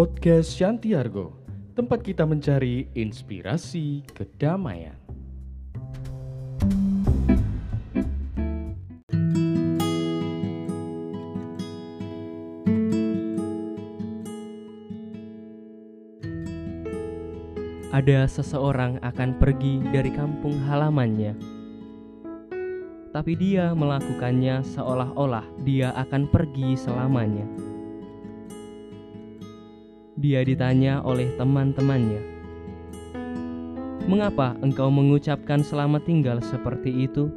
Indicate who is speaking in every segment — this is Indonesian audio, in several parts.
Speaker 1: Podcast Shantiargo, tempat kita mencari inspirasi kedamaian.
Speaker 2: Ada seseorang akan pergi dari kampung halamannya, tapi dia melakukannya seolah-olah dia akan pergi selamanya. Dia ditanya oleh teman-temannya, "Mengapa engkau mengucapkan selamat tinggal seperti itu?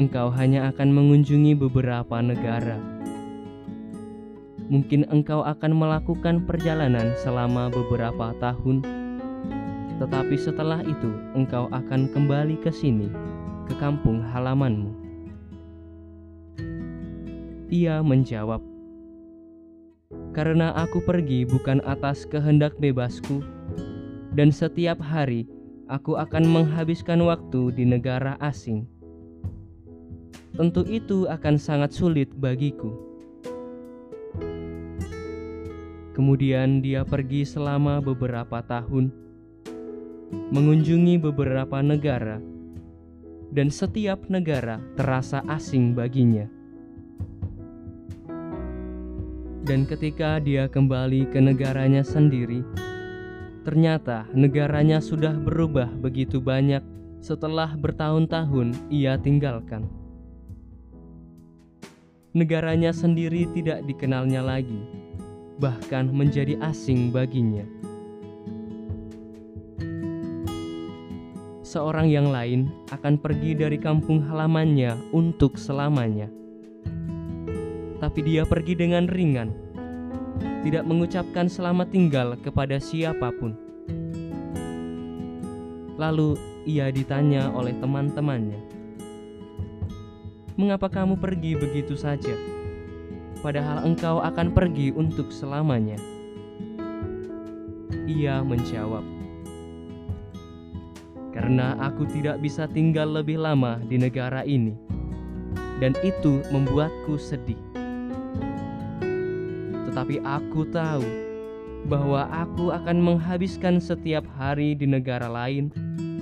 Speaker 2: Engkau hanya akan mengunjungi beberapa negara." Mungkin engkau akan melakukan perjalanan selama beberapa tahun, tetapi setelah itu engkau akan kembali ke sini, ke kampung halamanmu. Ia menjawab, "Karena aku pergi bukan atas kehendak bebasku, dan setiap hari aku akan menghabiskan waktu di negara asing. Tentu itu akan sangat sulit bagiku." Kemudian dia pergi selama beberapa tahun, mengunjungi beberapa negara, dan setiap negara terasa asing baginya. Dan ketika dia kembali ke negaranya sendiri, ternyata negaranya sudah berubah begitu banyak setelah bertahun-tahun ia tinggalkan. Negaranya sendiri tidak dikenalnya lagi bahkan menjadi asing baginya. Seorang yang lain akan pergi dari kampung halamannya untuk selamanya, tapi dia pergi dengan ringan, tidak mengucapkan selamat tinggal kepada siapa pun. Lalu ia ditanya oleh teman-temannya, "Mengapa kamu pergi begitu saja?" padahal engkau akan pergi untuk selamanya? Ia menjawab, "Karena aku tidak bisa tinggal lebih lama di negara ini, dan itu membuatku sedih. Tetapi aku tahu bahwa aku akan menghabiskan setiap hari di negara lain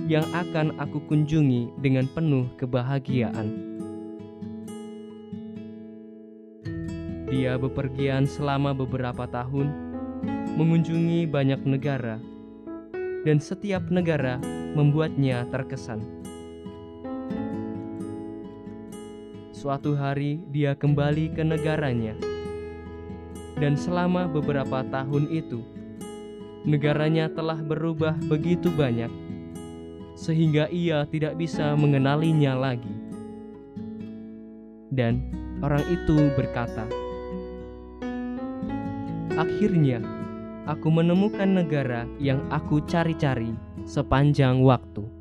Speaker 2: yang akan aku kunjungi dengan penuh kebahagiaan." Dia bepergian selama beberapa tahun, mengunjungi banyak negara, dan setiap negara membuatnya terkesan. Suatu hari dia kembali ke negaranya, dan selama beberapa tahun itu, negaranya telah berubah begitu banyak, sehingga ia tidak bisa mengenalinya lagi. Dan orang itu berkata, Akhirnya, aku menemukan negara yang aku cari-cari sepanjang waktu.